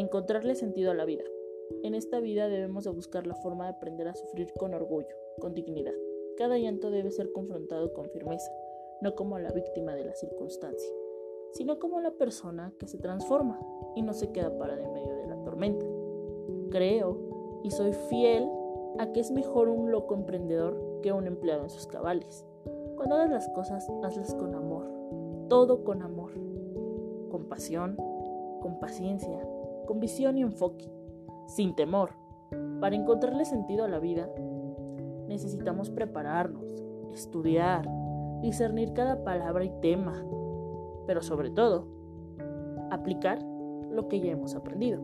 Encontrarle sentido a la vida. En esta vida debemos de buscar la forma de aprender a sufrir con orgullo, con dignidad. Cada llanto debe ser confrontado con firmeza, no como la víctima de la circunstancia, sino como la persona que se transforma y no se queda parada en medio de la tormenta. Creo y soy fiel a que es mejor un loco emprendedor que un empleado en sus cabales. Cuando hagas las cosas, hazlas con amor, todo con amor, con pasión, con paciencia, con visión y enfoque, sin temor. Para encontrarle sentido a la vida, necesitamos prepararnos, estudiar, discernir cada palabra y tema, pero sobre todo, aplicar lo que ya hemos aprendido.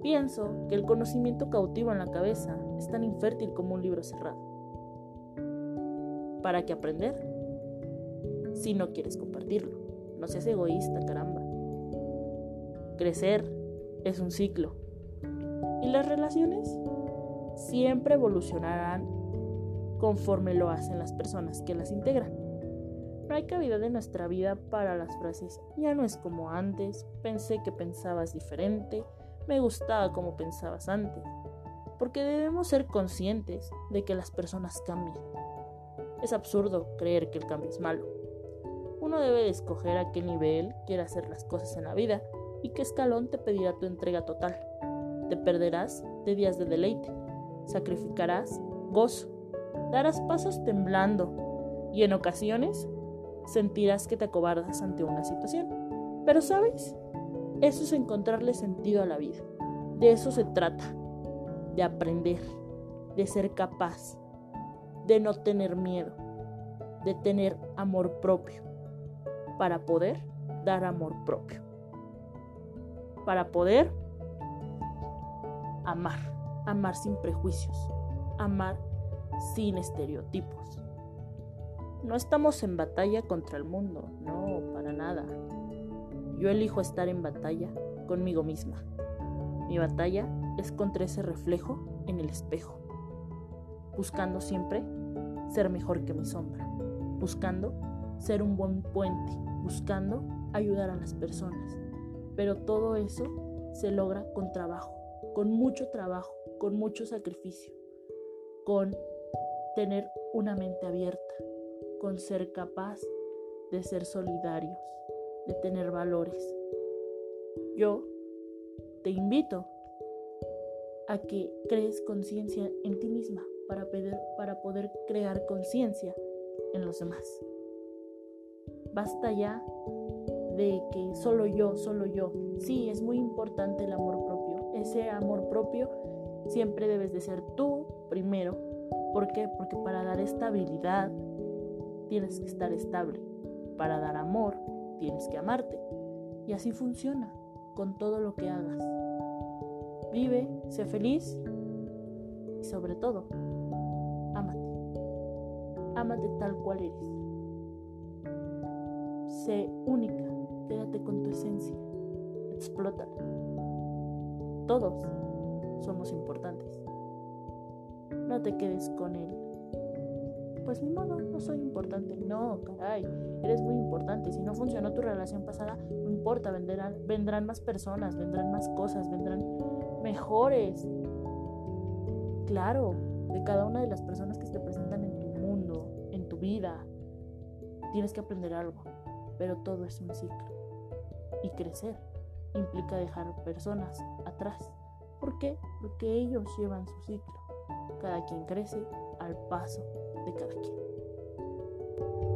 Pienso que el conocimiento cautivo en la cabeza es tan infértil como un libro cerrado. ¿Para qué aprender? Si no quieres compartirlo. No seas egoísta, caramba. Crecer es un ciclo. Y las relaciones siempre evolucionarán conforme lo hacen las personas que las integran. No hay cabida de nuestra vida para las frases ya no es como antes, pensé que pensabas diferente, me gustaba como pensabas antes, porque debemos ser conscientes de que las personas cambian. Es absurdo creer que el cambio es malo. Uno debe de escoger a qué nivel quiere hacer las cosas en la vida y qué escalón te pedirá tu entrega total. Te perderás de días de deleite, sacrificarás gozo, darás pasos temblando y en ocasiones sentirás que te acobardas ante una situación. Pero sabes, eso es encontrarle sentido a la vida. De eso se trata. De aprender, de ser capaz, de no tener miedo, de tener amor propio, para poder dar amor propio. Para poder amar, amar sin prejuicios, amar sin estereotipos. No estamos en batalla contra el mundo, no, para nada. Yo elijo estar en batalla conmigo misma. Mi batalla es contra ese reflejo en el espejo, buscando siempre ser mejor que mi sombra, buscando ser un buen puente, buscando ayudar a las personas. Pero todo eso se logra con trabajo, con mucho trabajo, con mucho sacrificio, con tener una mente abierta, con ser capaz de ser solidarios, de tener valores. Yo te invito a que crees conciencia en ti misma para poder, para poder crear conciencia en los demás. Basta ya de que solo yo, solo yo. Sí, es muy importante el amor propio. Ese amor propio siempre debes de ser tú primero. ¿Por qué? Porque para dar estabilidad tienes que estar estable. Para dar amor tienes que amarte. Y así funciona con todo lo que hagas. Vive, sé feliz y sobre todo, ámate. Ámate tal cual eres. Sé única, quédate con tu esencia, explótala. Todos somos importantes. No te quedes con él pues ni modo, no soy importante. No, caray, eres muy importante. Si no funcionó tu relación pasada, no importa, vendrán, vendrán más personas, vendrán más cosas, vendrán mejores. Claro, de cada una de las personas que se te presentan en tu mundo, en tu vida, tienes que aprender algo, pero todo es un ciclo y crecer implica dejar personas atrás. ¿Por qué? Porque ellos llevan su ciclo. Cada quien crece al paso de cada quien.